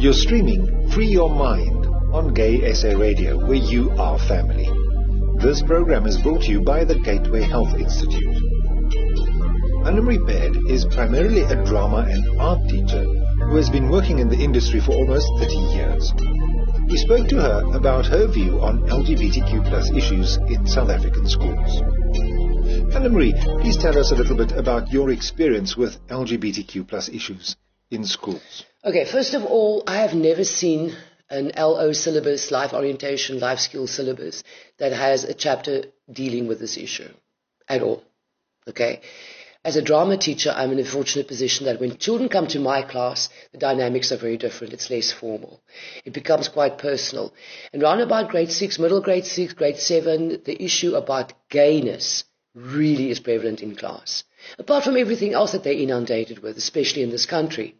You're streaming Free Your Mind on Gay SA Radio, where you are family. This program is brought to you by the Gateway Health Institute. Baird is primarily a drama and art teacher who has been working in the industry for almost 30 years. We spoke to her about her view on LGBTQ plus issues in South African schools. Annemarie, please tell us a little bit about your experience with LGBTQ plus issues in schools. Okay, first of all, I have never seen an LO syllabus, life orientation, life skills syllabus, that has a chapter dealing with this issue at all. Okay? As a drama teacher, I'm in a fortunate position that when children come to my class, the dynamics are very different. It's less formal. It becomes quite personal. And round about grade six, middle grade six, grade seven, the issue about gayness really is prevalent in class. Apart from everything else that they're inundated with, especially in this country.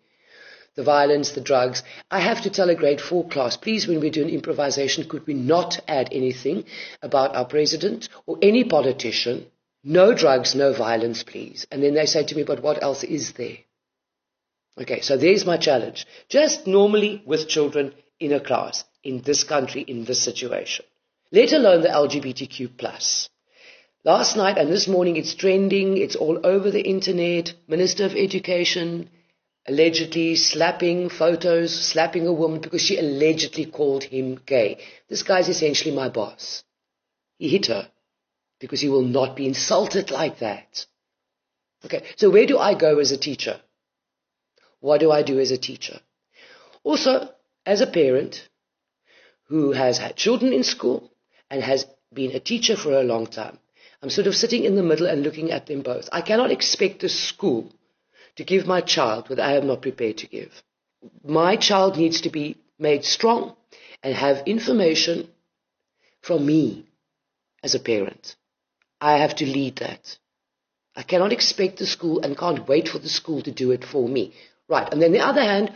The violence, the drugs. I have to tell a grade four class, please, when we do an improvisation, could we not add anything about our president or any politician? No drugs, no violence, please. And then they say to me, but what else is there? Okay, so there's my challenge. Just normally with children in a class, in this country, in this situation. Let alone the LGBTQ plus. Last night and this morning it's trending, it's all over the internet. Minister of Education allegedly slapping photos, slapping a woman because she allegedly called him gay. This guy's essentially my boss. He hit her because he will not be insulted like that. Okay, so where do I go as a teacher? What do I do as a teacher? Also, as a parent who has had children in school and has been a teacher for a long time, I'm sort of sitting in the middle and looking at them both. I cannot expect the school to give my child what I am not prepared to give. My child needs to be made strong and have information from me as a parent. I have to lead that. I cannot expect the school and can't wait for the school to do it for me. Right. And then the other hand,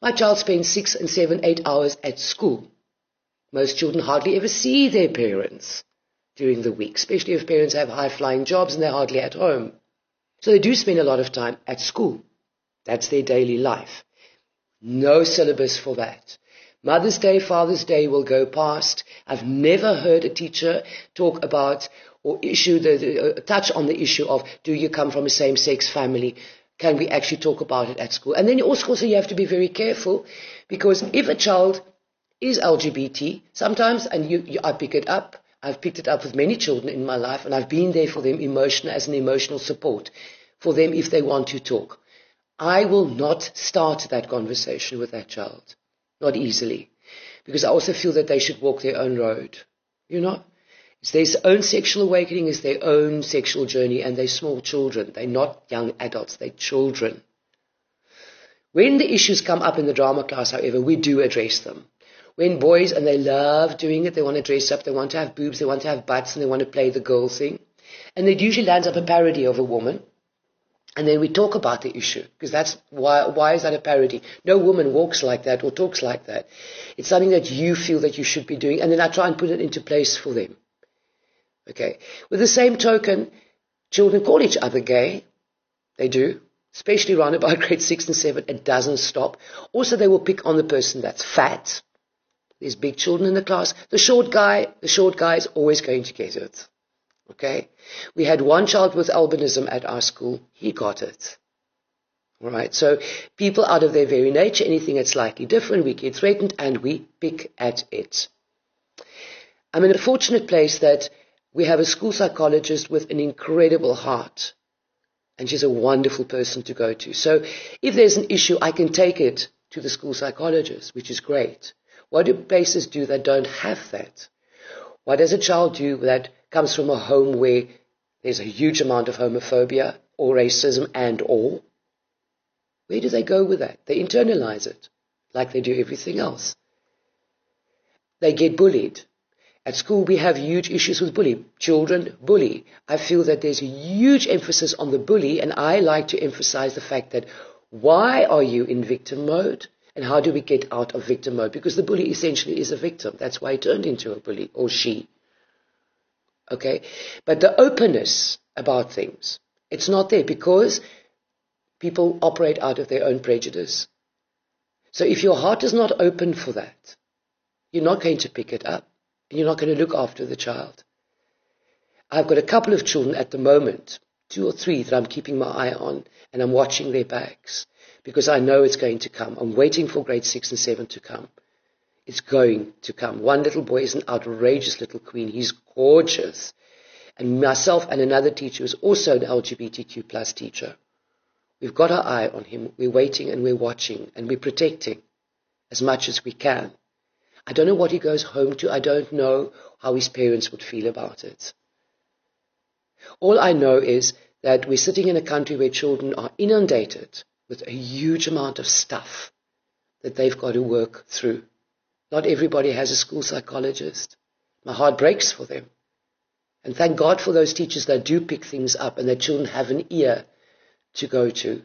my child spends six and seven, eight hours at school. Most children hardly ever see their parents during the week, especially if parents have high flying jobs and they're hardly at home. So they do spend a lot of time at school. That's their daily life. No syllabus for that. Mother's Day, Father's Day will go past. I've never heard a teacher talk about or issue the, the uh, touch on the issue of do you come from a same-sex family? Can we actually talk about it at school? And then also, also you have to be very careful because if a child is LGBT, sometimes, and you, you, I pick it up, I've picked it up with many children in my life, and I've been there for them emotional, as an emotional support for them if they want to talk. I will not start that conversation with that child. Not easily. Because I also feel that they should walk their own road. You know? It's their own sexual awakening, it's their own sexual journey, and they're small children. They're not young adults, they're children. When the issues come up in the drama class, however, we do address them when boys, and they love doing it, they want to dress up, they want to have boobs, they want to have butts, and they want to play the girl thing. And it usually lands up a parody of a woman. And then we talk about the issue, because that's why, why is that a parody? No woman walks like that or talks like that. It's something that you feel that you should be doing, and then I try and put it into place for them. Okay. With the same token, children call each other gay. They do. Especially around about grade six and seven. It doesn't stop. Also, they will pick on the person that's fat. There's big children in the class. The short guy, the short guy is always going to get it. Okay? We had one child with albinism at our school. He got it. Right? So people out of their very nature, anything that's slightly different, we get threatened and we pick at it. I'm in a fortunate place that we have a school psychologist with an incredible heart. And she's a wonderful person to go to. So if there's an issue, I can take it to the school psychologist, which is great. What do places do that don't have that? What does a child do that comes from a home where there's a huge amount of homophobia or racism and all? Where do they go with that? They internalize it like they do everything else. They get bullied. At school, we have huge issues with bully. Children bully. I feel that there's a huge emphasis on the bully, and I like to emphasize the fact that why are you in victim mode? And how do we get out of victim mode? Because the bully essentially is a victim. That's why he turned into a bully, or she. Okay? But the openness about things, it's not there because people operate out of their own prejudice. So if your heart is not open for that, you're not going to pick it up and you're not going to look after the child. I've got a couple of children at the moment, two or three that I'm keeping my eye on and I'm watching their backs because I know it's going to come. I'm waiting for grade six and seven to come. It's going to come. One little boy is an outrageous little queen. He's gorgeous. And myself and another teacher who's also an LGBTQ plus teacher. We've got our eye on him. We're waiting and we're watching and we're protecting as much as we can. I don't know what he goes home to. I don't know how his parents would feel about it. All I know is that we're sitting in a country where children are inundated with a huge amount of stuff that they've got to work through. Not everybody has a school psychologist. My heart breaks for them. And thank God for those teachers that do pick things up and their children have an ear to go to.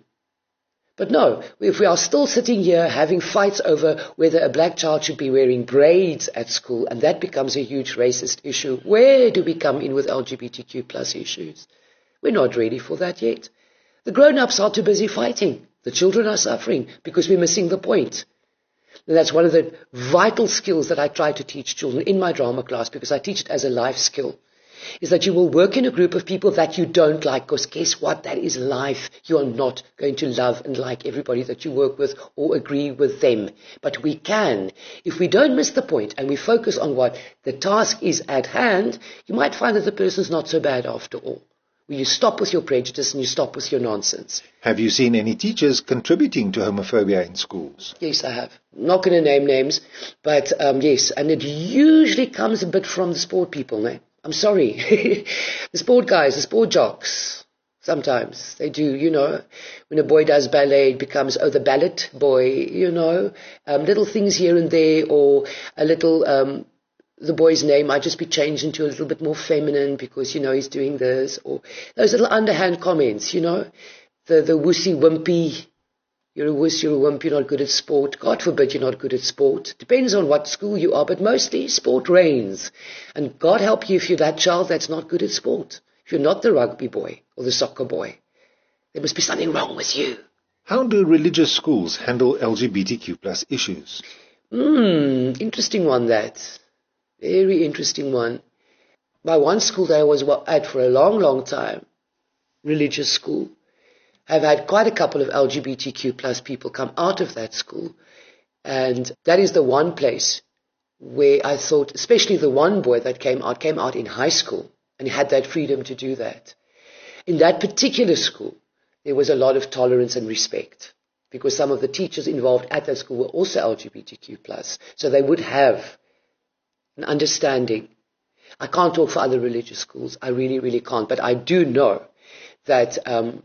But no, if we are still sitting here having fights over whether a black child should be wearing braids at school, and that becomes a huge racist issue, where do we come in with LGBTQ plus issues? We're not ready for that yet. The grown-ups are too busy fighting. The children are suffering because we're missing the point. And that's one of the vital skills that I try to teach children in my drama class because I teach it as a life skill. Is that you will work in a group of people that you don't like because guess what? That is life. You are not going to love and like everybody that you work with or agree with them. But we can. If we don't miss the point and we focus on what the task is at hand, you might find that the person's not so bad after all you stop with your prejudice and you stop with your nonsense. Have you seen any teachers contributing to homophobia in schools? Yes, I have. Not going to name names, but um, yes, and it usually comes a bit from the sport people. No? I'm sorry. the sport guys, the sport jocks, sometimes they do, you know. When a boy does ballet, it becomes, oh, the ballet boy, you know. Um, little things here and there, or a little um, the boy's name might just be changed into a little bit more feminine because, you know, he's doing this, or those little underhand comments, you know, the, the wussy, wimpy, you're a wuss, you're a wimp, you're not good at sport. God forbid you're not good at sport. Depends on what school you are, but mostly sport reigns. And God help you if you're that child that's not good at sport. If you're not the rugby boy or the soccer boy, there must be something wrong with you. How do religious schools handle LGBTQ plus issues? Hmm, interesting one that. Very interesting one. My one school that I was at for a long, long time, religious school, I've had quite a couple of LGBTQ plus people come out of that school. And that is the one place where I thought, especially the one boy that came out, came out in high school and had that freedom to do that. In that particular school, there was a lot of tolerance and respect because some of the teachers involved at that school were also LGBTQ plus. So they would have and understanding. I can't talk for other religious schools. I really, really can't. But I do know that um,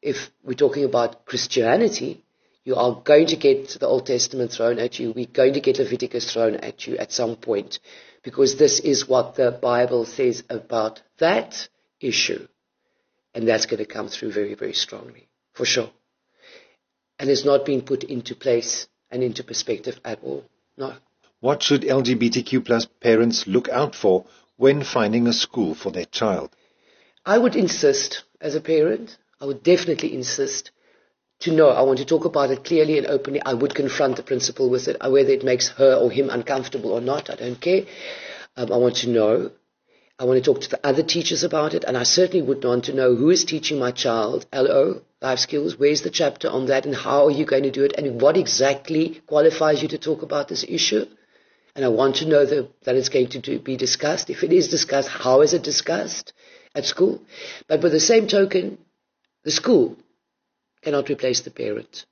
if we're talking about Christianity, you are going to get the Old Testament thrown at you. We're going to get Leviticus thrown at you at some point because this is what the Bible says about that issue. And that's going to come through very, very strongly, for sure. And it's not being put into place and into perspective at all. No. What should LGBTQ plus parents look out for when finding a school for their child? I would insist, as a parent, I would definitely insist to know. I want to talk about it clearly and openly. I would confront the principal with it, whether it makes her or him uncomfortable or not. I don't care. Um, I want to know. I want to talk to the other teachers about it, and I certainly would want to know who is teaching my child LO life skills. Where's the chapter on that, and how are you going to do it, and what exactly qualifies you to talk about this issue? And I want to know the, that it's going to do, be discussed. If it is discussed, how is it discussed at school? But by the same token, the school cannot replace the parent.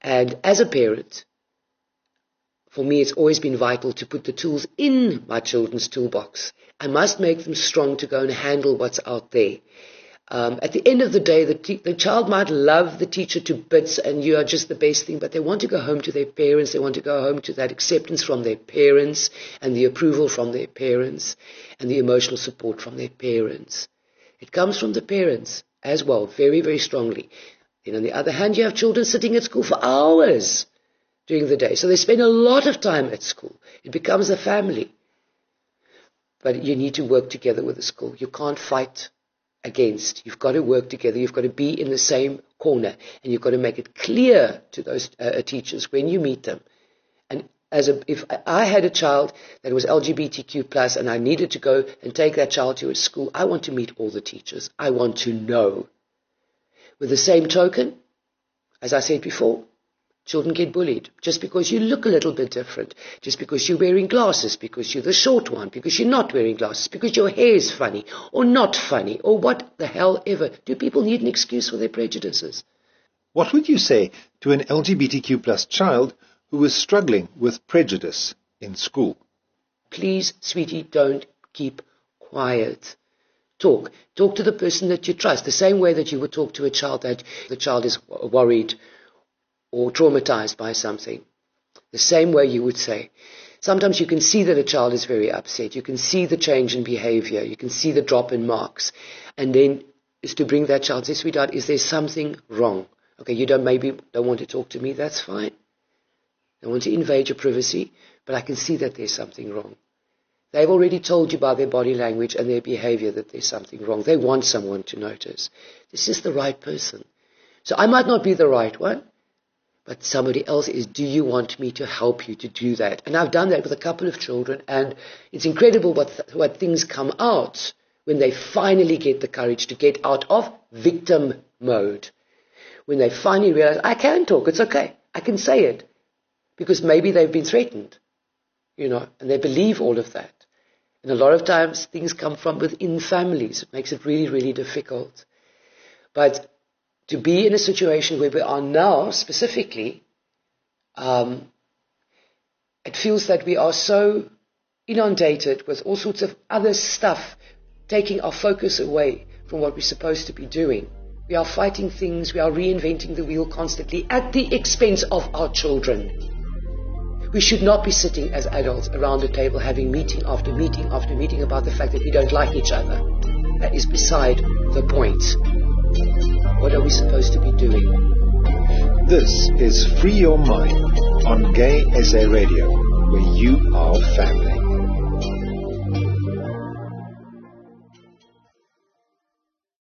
And as a parent, for me, it's always been vital to put the tools in my children's toolbox. I must make them strong to go and handle what's out there. Um, at the end of the day, the, te- the child might love the teacher to bits and you are just the best thing, but they want to go home to their parents. They want to go home to that acceptance from their parents and the approval from their parents and the emotional support from their parents. It comes from the parents as well, very, very strongly. Then on the other hand, you have children sitting at school for hours during the day. So they spend a lot of time at school. It becomes a family. But you need to work together with the school. You can't fight against. You've got to work together. You've got to be in the same corner, and you've got to make it clear to those uh, uh teachers when you meet them. And as a, if I had a child that was LGBTQ plus, and I needed to go and take that child to a school, I want to meet all the teachers. I want to know. With the same token, as I said before, Children get bullied just because you look a little bit different, just because you're wearing glasses, because you're the short one, because you're not wearing glasses, because your hair is funny or not funny, or what the hell ever. Do people need an excuse for their prejudices? What would you say to an LGBTQ plus child who is struggling with prejudice in school? Please, sweetie, don't keep quiet. Talk. Talk to the person that you trust, the same way that you would talk to a child that the child is worried or traumatized by something. The same way you would say. Sometimes you can see that a child is very upset. You can see the change in behavior. You can see the drop in marks. And then is to bring that child, say, sweetheart, is there something wrong? Okay, you don't maybe don't want to talk to me, that's fine. I want to invade your privacy, but I can see that there's something wrong. They've already told you by their body language and their behavior that there's something wrong. They want someone to notice. This is the right person. So I might not be the right one, but somebody else is, do you want me to help you to do that? And I've done that with a couple of children, and it's incredible what, th- what things come out when they finally get the courage to get out of victim mode. When they finally realize, I can talk, it's okay, I can say it. Because maybe they've been threatened, you know, and they believe all of that. And a lot of times things come from within families. It makes it really, really difficult. But to be in a situation where we are now specifically, um, it feels that we are so inundated with all sorts of other stuff taking our focus away from what we're supposed to be doing. We are fighting things, we are reinventing the wheel constantly at the expense of our children. We should not be sitting as adults around a table having meeting after meeting after meeting about the fact that we don't like each other. That is beside the point. What are we supposed to be doing? This is Free Your Mind on Gay SA Radio, where you are family.